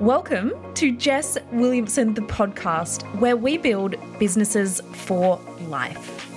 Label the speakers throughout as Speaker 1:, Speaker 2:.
Speaker 1: Welcome to Jess Williamson, the podcast, where we build businesses for life.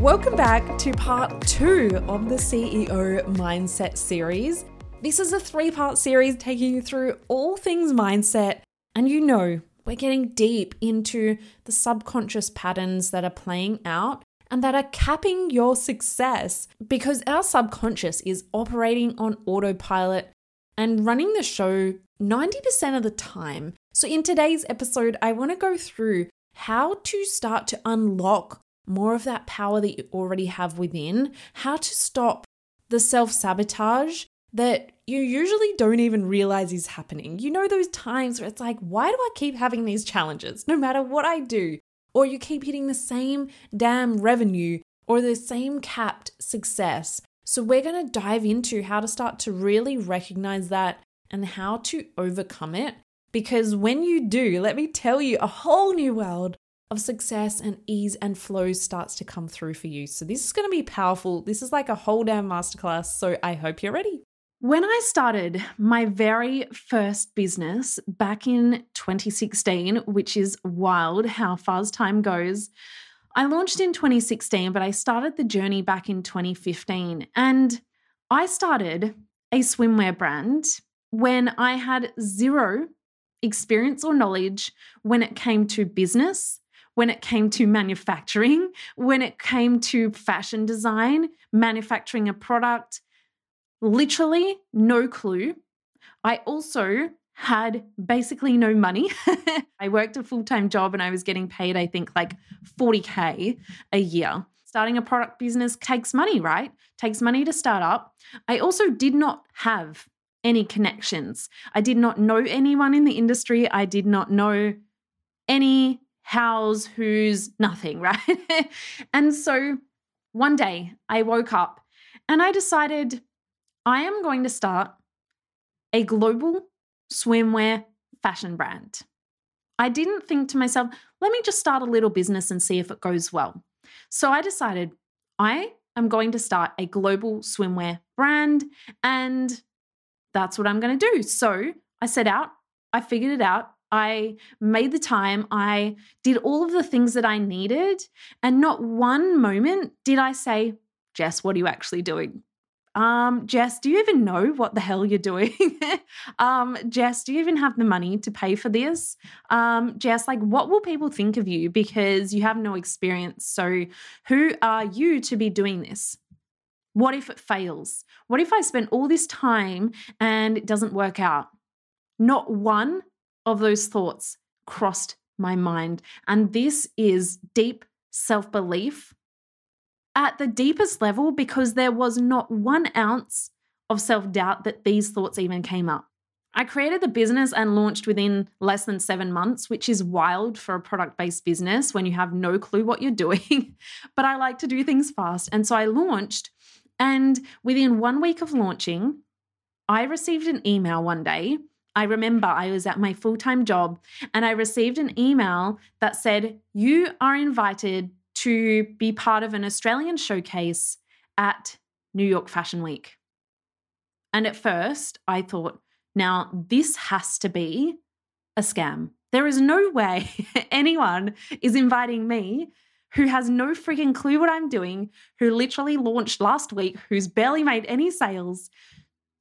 Speaker 1: Welcome back to part two of the CEO Mindset series. This is a three part series taking you through all things mindset, and you know, we're getting deep into the subconscious patterns that are playing out and that are capping your success because our subconscious is operating on autopilot and running the show 90% of the time. So, in today's episode, I want to go through how to start to unlock more of that power that you already have within, how to stop the self sabotage that you usually don't even realize is happening. You know, those times where it's like, why do I keep having these challenges no matter what I do? Or you keep hitting the same damn revenue or the same capped success. So, we're going to dive into how to start to really recognize that and how to overcome it. Because when you do, let me tell you, a whole new world of success and ease and flow starts to come through for you. So, this is going to be powerful. This is like a whole damn masterclass. So, I hope you're ready. When I started my very first business back in 2016, which is wild how fast time goes, I launched in 2016, but I started the journey back in 2015. And I started a swimwear brand when I had zero experience or knowledge when it came to business, when it came to manufacturing, when it came to fashion design, manufacturing a product, literally no clue. I also had basically no money. I worked a full time job and I was getting paid, I think, like 40K a year. Starting a product business takes money, right? Takes money to start up. I also did not have any connections. I did not know anyone in the industry. I did not know any hows, who's, nothing, right? and so one day I woke up and I decided I am going to start a global swimwear fashion brand. I didn't think to myself, let me just start a little business and see if it goes well. So I decided I am going to start a global swimwear brand and that's what I'm going to do. So I set out, I figured it out. I made the time. I did all of the things that I needed. And not one moment did I say, Jess, what are you actually doing? Um, Jess, do you even know what the hell you're doing? um, Jess, do you even have the money to pay for this? Um, Jess, like, what will people think of you because you have no experience? So, who are you to be doing this? What if it fails? What if I spent all this time and it doesn't work out? Not one of those thoughts crossed my mind. And this is deep self belief at the deepest level because there was not one ounce of self doubt that these thoughts even came up. I created the business and launched within less than seven months, which is wild for a product based business when you have no clue what you're doing. but I like to do things fast. And so I launched, and within one week of launching, I received an email one day. I remember I was at my full time job and I received an email that said, You are invited to be part of an Australian showcase at New York Fashion Week. And at first, I thought, now this has to be a scam. There is no way anyone is inviting me who has no freaking clue what I'm doing, who literally launched last week, who's barely made any sales,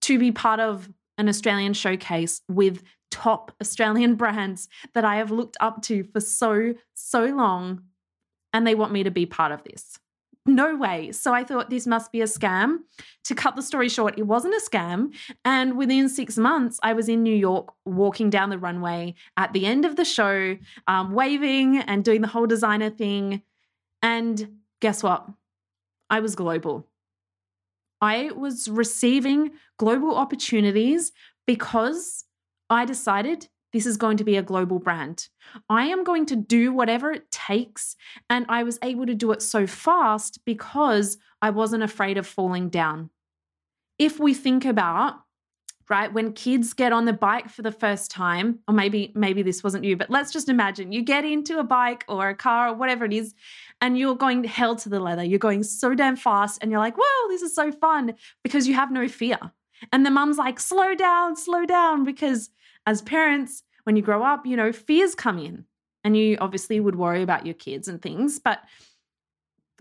Speaker 1: to be part of an Australian showcase with top Australian brands that I have looked up to for so, so long and they want me to be part of this. No way. So I thought this must be a scam. To cut the story short, it wasn't a scam. And within six months, I was in New York walking down the runway at the end of the show, um, waving and doing the whole designer thing. And guess what? I was global. I was receiving global opportunities because I decided this is going to be a global brand. I am going to do whatever it takes. And I was able to do it so fast because I wasn't afraid of falling down. If we think about right? When kids get on the bike for the first time, or maybe maybe this wasn't you, but let's just imagine you get into a bike or a car or whatever it is, and you're going hell to the leather. You're going so damn fast, and you're like, "Whoa, this is so fun!" because you have no fear. And the mum's like, "Slow down, slow down," because as parents, when you grow up, you know, fears come in, and you obviously would worry about your kids and things, but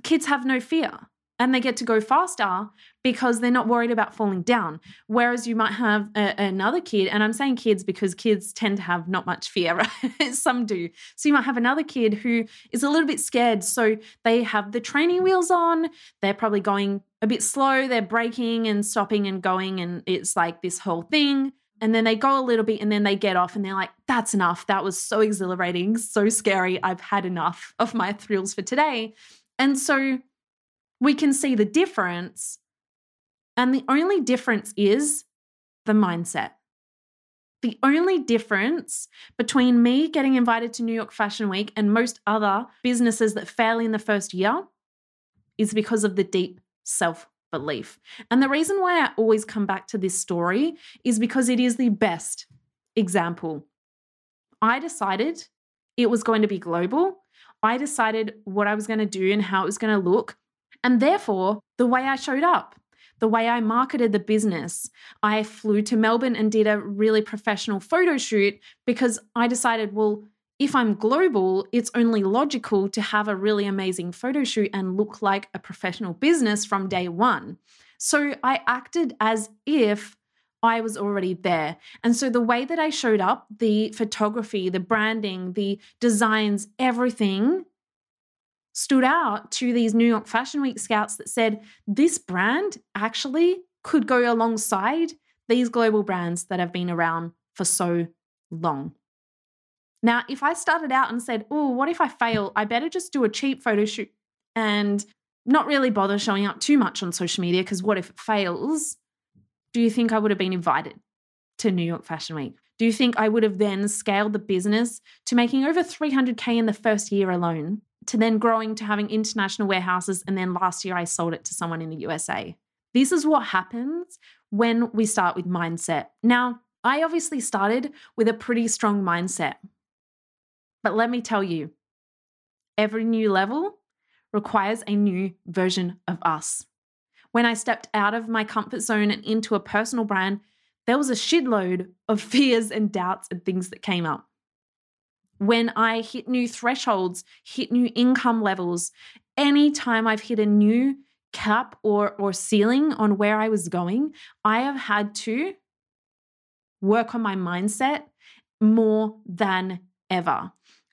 Speaker 1: kids have no fear and they get to go faster because they're not worried about falling down. Whereas you might have a, another kid, and I'm saying kids because kids tend to have not much fear, right? Some do. So you might have another kid who is a little bit scared. So they have the training wheels on, they're probably going a bit slow, they're braking and stopping and going, and it's like this whole thing. And then they go a little bit and then they get off and they're like, that's enough. That was so exhilarating, so scary. I've had enough of my thrills for today. And so we can see the difference. And the only difference is the mindset. The only difference between me getting invited to New York Fashion Week and most other businesses that fail in the first year is because of the deep self belief. And the reason why I always come back to this story is because it is the best example. I decided it was going to be global. I decided what I was going to do and how it was going to look and therefore, the way I showed up, the way I marketed the business, I flew to Melbourne and did a really professional photo shoot because I decided, well, if I'm global, it's only logical to have a really amazing photo shoot and look like a professional business from day one. So I acted as if I was already there. And so the way that I showed up, the photography, the branding, the designs, everything stood out to these New York Fashion Week scouts that said this brand actually could go alongside these global brands that have been around for so long. Now, if I started out and said, Oh, what if I fail? I better just do a cheap photo shoot and not really bother showing up too much on social media because what if it fails? Do you think I would have been invited to New York Fashion Week? Do you think I would have then scaled the business to making over 300K in the first year alone? to then growing to having international warehouses. And then last year, I sold it to someone in the USA. This is what happens when we start with mindset. Now, I obviously started with a pretty strong mindset. But let me tell you, every new level requires a new version of us. When I stepped out of my comfort zone and into a personal brand, there was a shitload of fears and doubts and things that came up when I hit new thresholds, hit new income levels, anytime I've hit a new cap or or ceiling on where I was going, I have had to work on my mindset more than ever.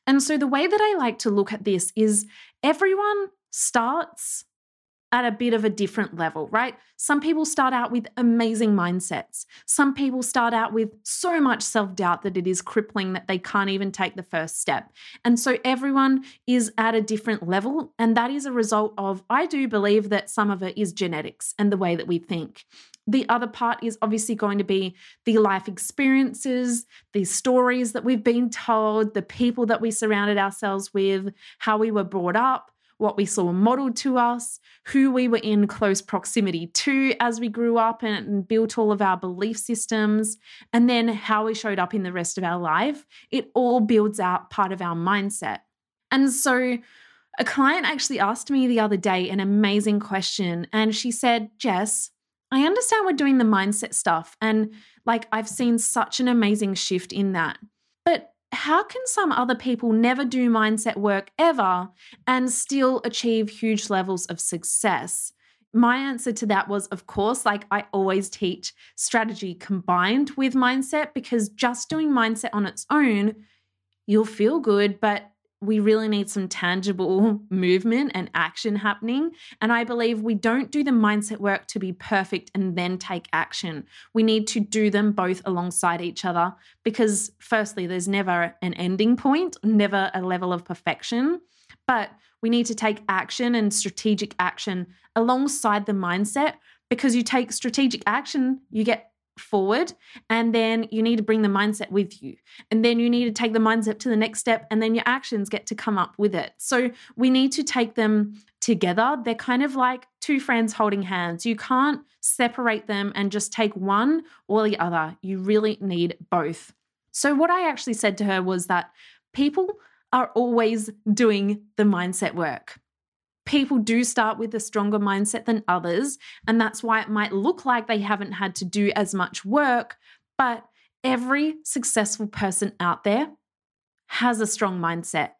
Speaker 1: And so the way that I like to look at this is everyone starts at a bit of a different level, right? Some people start out with amazing mindsets. Some people start out with so much self doubt that it is crippling that they can't even take the first step. And so everyone is at a different level. And that is a result of, I do believe that some of it is genetics and the way that we think. The other part is obviously going to be the life experiences, the stories that we've been told, the people that we surrounded ourselves with, how we were brought up what we saw modeled to us, who we were in close proximity to as we grew up and built all of our belief systems, and then how we showed up in the rest of our life. It all builds out part of our mindset. And so, a client actually asked me the other day an amazing question, and she said, Jess, I understand we're doing the mindset stuff, and like I've seen such an amazing shift in that. How can some other people never do mindset work ever and still achieve huge levels of success? My answer to that was, of course, like I always teach strategy combined with mindset because just doing mindset on its own, you'll feel good, but we really need some tangible movement and action happening. And I believe we don't do the mindset work to be perfect and then take action. We need to do them both alongside each other because, firstly, there's never an ending point, never a level of perfection. But we need to take action and strategic action alongside the mindset because you take strategic action, you get forward and then you need to bring the mindset with you and then you need to take the mindset to the next step and then your actions get to come up with it so we need to take them together. They're kind of like two friends holding hands. You can't separate them and just take one or the other. You really need both. So, what I actually said to her was that people are always doing the mindset work. People do start with a stronger mindset than others, and that's why it might look like they haven't had to do as much work. But every successful person out there has a strong mindset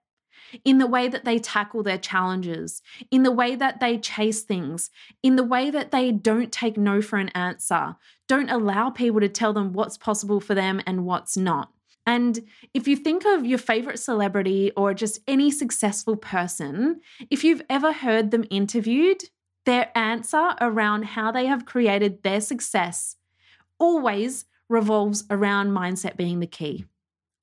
Speaker 1: in the way that they tackle their challenges, in the way that they chase things, in the way that they don't take no for an answer, don't allow people to tell them what's possible for them and what's not. And if you think of your favorite celebrity or just any successful person, if you've ever heard them interviewed, their answer around how they have created their success always revolves around mindset being the key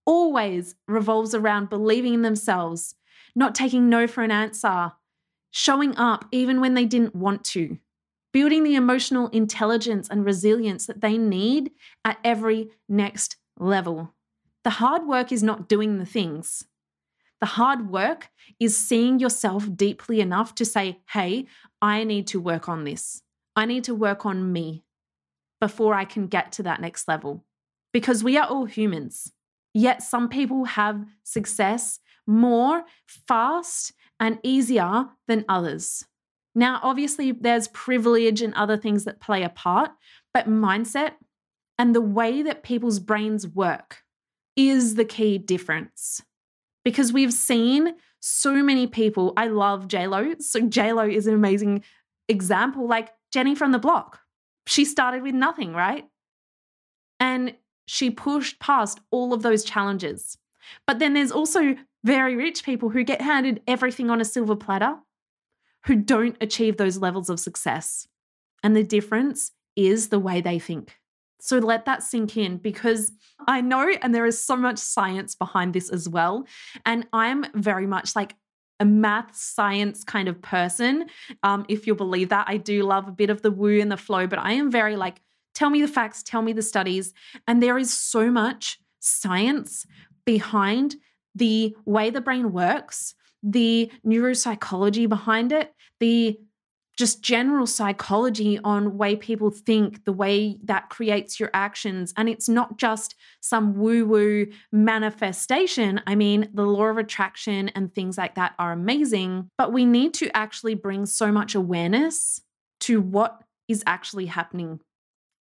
Speaker 1: always revolves around believing in themselves, not taking no for an answer, showing up even when they didn't want to, building the emotional intelligence and resilience that they need at every next level. The hard work is not doing the things. The hard work is seeing yourself deeply enough to say, hey, I need to work on this. I need to work on me before I can get to that next level. Because we are all humans. Yet some people have success more fast and easier than others. Now, obviously, there's privilege and other things that play a part, but mindset and the way that people's brains work is the key difference. Because we've seen so many people. I love JLo. So JLo is an amazing example, like Jenny from the block. She started with nothing, right? And she pushed past all of those challenges. But then there's also very rich people who get handed everything on a silver platter who don't achieve those levels of success. And the difference is the way they think. So let that sink in because I know, and there is so much science behind this as well. And I'm very much like a math science kind of person. Um, if you'll believe that, I do love a bit of the woo and the flow, but I am very like Tell me the facts, tell me the studies. And there is so much science behind the way the brain works, the neuropsychology behind it, the just general psychology on way people think, the way that creates your actions. And it's not just some woo-woo manifestation. I mean, the law of attraction and things like that are amazing, but we need to actually bring so much awareness to what is actually happening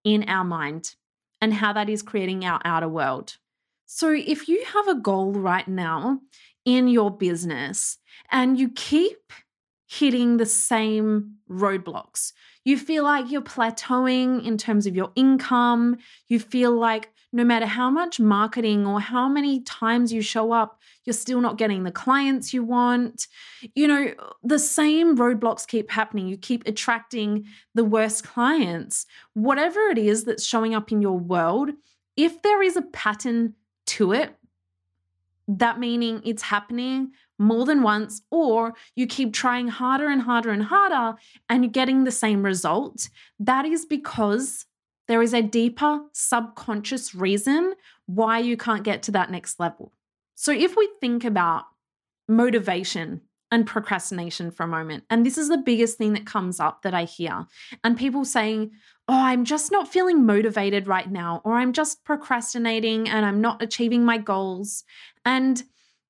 Speaker 1: in our mind and how that is creating our outer world. So, if you have a goal right now in your business and you keep hitting the same roadblocks, you feel like you're plateauing in terms of your income, you feel like no matter how much marketing or how many times you show up, you're still not getting the clients you want. You know, the same roadblocks keep happening. You keep attracting the worst clients. Whatever it is that's showing up in your world, if there is a pattern to it, that meaning it's happening more than once, or you keep trying harder and harder and harder and you're getting the same result, that is because there is a deeper subconscious reason why you can't get to that next level. So, if we think about motivation and procrastination for a moment, and this is the biggest thing that comes up that I hear, and people saying, Oh, I'm just not feeling motivated right now, or I'm just procrastinating and I'm not achieving my goals. And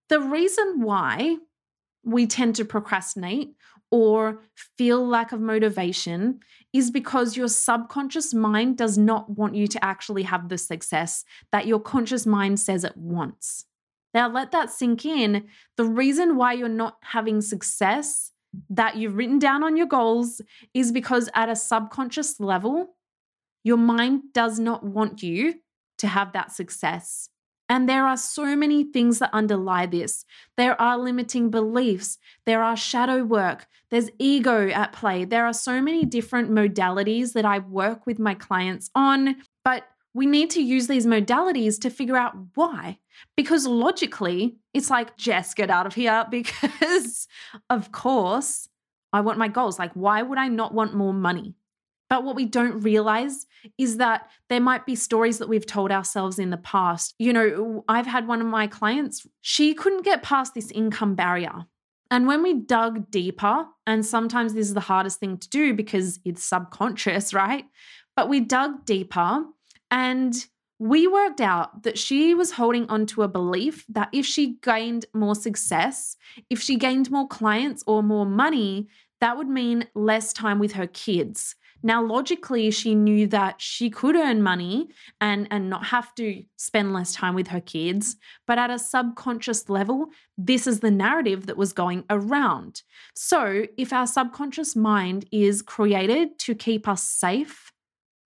Speaker 1: the reason why we tend to procrastinate or feel lack of motivation is because your subconscious mind does not want you to actually have the success that your conscious mind says it wants. Now, let that sink in. The reason why you're not having success that you've written down on your goals is because at a subconscious level, your mind does not want you to have that success. And there are so many things that underlie this. There are limiting beliefs, there are shadow work, there's ego at play. There are so many different modalities that I work with my clients on, but we need to use these modalities to figure out why. Because logically, it's like, Jess, get out of here because, of course, I want my goals. Like, why would I not want more money? But what we don't realize is that there might be stories that we've told ourselves in the past. You know, I've had one of my clients, she couldn't get past this income barrier. And when we dug deeper, and sometimes this is the hardest thing to do because it's subconscious, right? But we dug deeper and we worked out that she was holding on to a belief that if she gained more success, if she gained more clients or more money, that would mean less time with her kids. Now, logically, she knew that she could earn money and, and not have to spend less time with her kids. But at a subconscious level, this is the narrative that was going around. So, if our subconscious mind is created to keep us safe,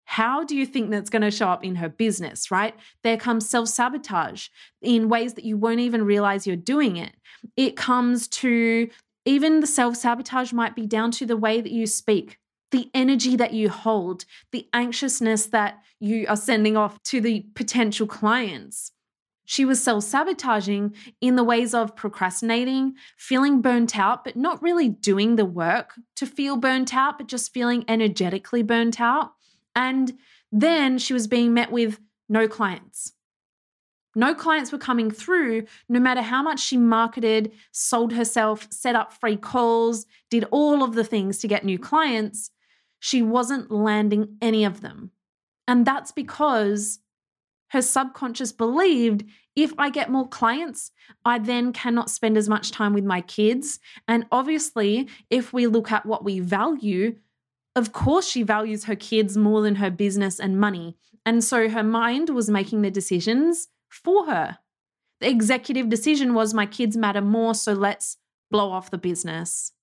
Speaker 1: how do you think that's going to show up in her business, right? There comes self sabotage in ways that you won't even realize you're doing it. It comes to even the self sabotage might be down to the way that you speak, the energy that you hold, the anxiousness that you are sending off to the potential clients. She was self sabotaging in the ways of procrastinating, feeling burnt out, but not really doing the work to feel burnt out, but just feeling energetically burnt out. And then she was being met with no clients. No clients were coming through, no matter how much she marketed, sold herself, set up free calls, did all of the things to get new clients she wasn't landing any of them. And that's because her subconscious believed if I get more clients, I then cannot spend as much time with my kids. And obviously, if we look at what we value, of course, she values her kids more than her business and money. And so her mind was making the decisions for her. The executive decision was my kids matter more, so let's blow off the business.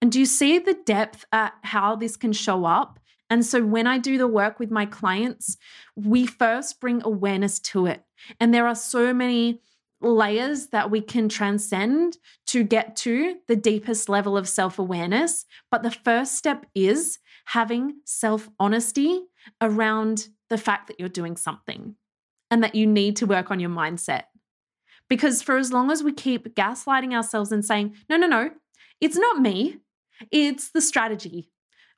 Speaker 1: And do you see the depth at how this can show up? And so when I do the work with my clients, we first bring awareness to it. And there are so many layers that we can transcend to get to the deepest level of self awareness. But the first step is having self honesty around the fact that you're doing something and that you need to work on your mindset. Because for as long as we keep gaslighting ourselves and saying, no, no, no, it's not me, it's the strategy.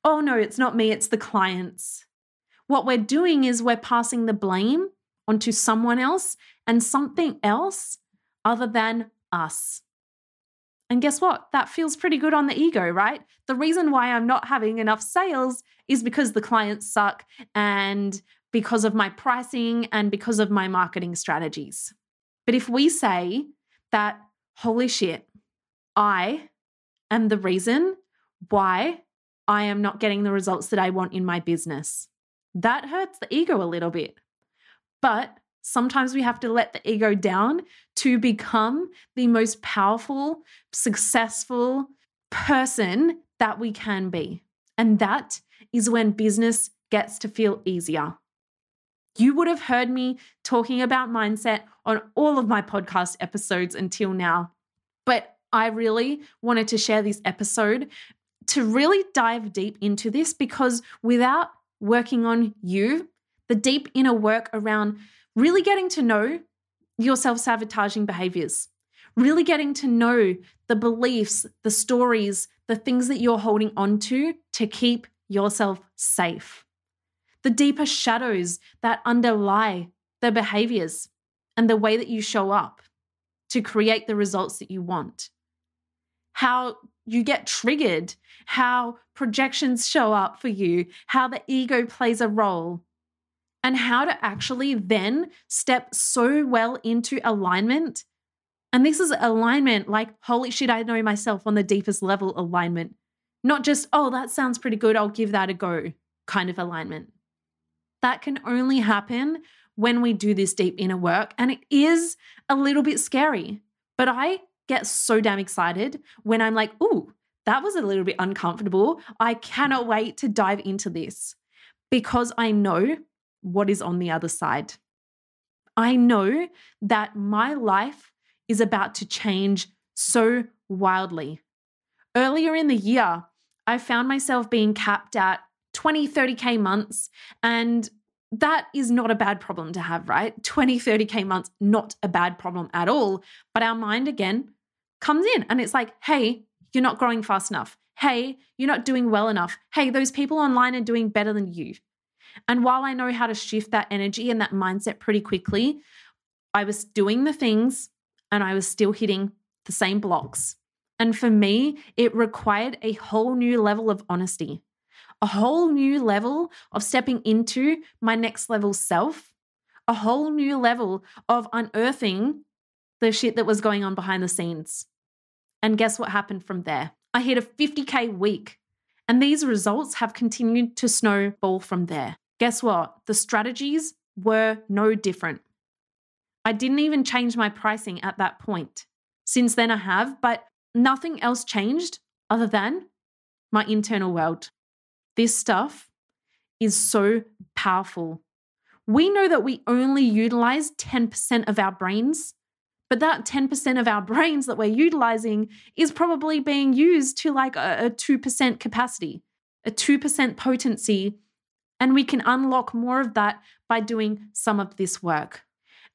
Speaker 1: Oh, no, it's not me, it's the clients. What we're doing is we're passing the blame onto someone else and something else other than us. And guess what? That feels pretty good on the ego, right? The reason why I'm not having enough sales is because the clients suck and because of my pricing and because of my marketing strategies. But if we say that, holy shit, I am the reason why I am not getting the results that I want in my business. That hurts the ego a little bit. But sometimes we have to let the ego down to become the most powerful, successful person that we can be. And that is when business gets to feel easier. You would have heard me talking about mindset on all of my podcast episodes until now. But I really wanted to share this episode to really dive deep into this because without working on you, the deep inner work around really getting to know your self sabotaging behaviors, really getting to know the beliefs, the stories, the things that you're holding on to to keep yourself safe, the deeper shadows that underlie the behaviors and the way that you show up to create the results that you want. How you get triggered, how projections show up for you, how the ego plays a role, and how to actually then step so well into alignment. And this is alignment like, holy shit, I know myself on the deepest level alignment, not just, oh, that sounds pretty good, I'll give that a go kind of alignment. That can only happen when we do this deep inner work. And it is a little bit scary, but I get so damn excited when I'm like, ooh, that was a little bit uncomfortable. I cannot wait to dive into this because I know what is on the other side. I know that my life is about to change so wildly. Earlier in the year, I found myself being capped at 20, 30K months. And that is not a bad problem to have, right? 20, 30K months, not a bad problem at all. But our mind, again, comes in and it's like, hey, you're not growing fast enough. Hey, you're not doing well enough. Hey, those people online are doing better than you. And while I know how to shift that energy and that mindset pretty quickly, I was doing the things and I was still hitting the same blocks. And for me, it required a whole new level of honesty, a whole new level of stepping into my next level self, a whole new level of unearthing the shit that was going on behind the scenes. And guess what happened from there? I hit a 50K week. And these results have continued to snowball from there. Guess what? The strategies were no different. I didn't even change my pricing at that point. Since then, I have, but nothing else changed other than my internal world. This stuff is so powerful. We know that we only utilize 10% of our brains but that 10% of our brains that we're utilizing is probably being used to like a, a 2% capacity, a 2% potency. And we can unlock more of that by doing some of this work.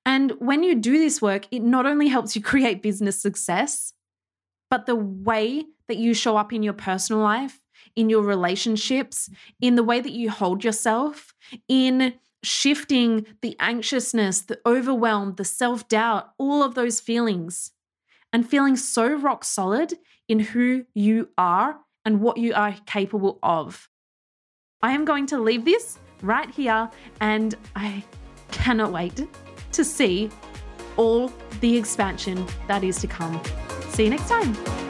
Speaker 1: And when you do this work, it not only helps you create business success, but the way that you show up in your personal life, in your relationships, in the way that you hold yourself, in shifting the anxiousness, the overwhelm, the self doubt, all of those feelings, and feeling so rock solid in who you are and what you are capable of. I am going to leave this right here, and I cannot wait to see all the expansion that is to come. See you next time.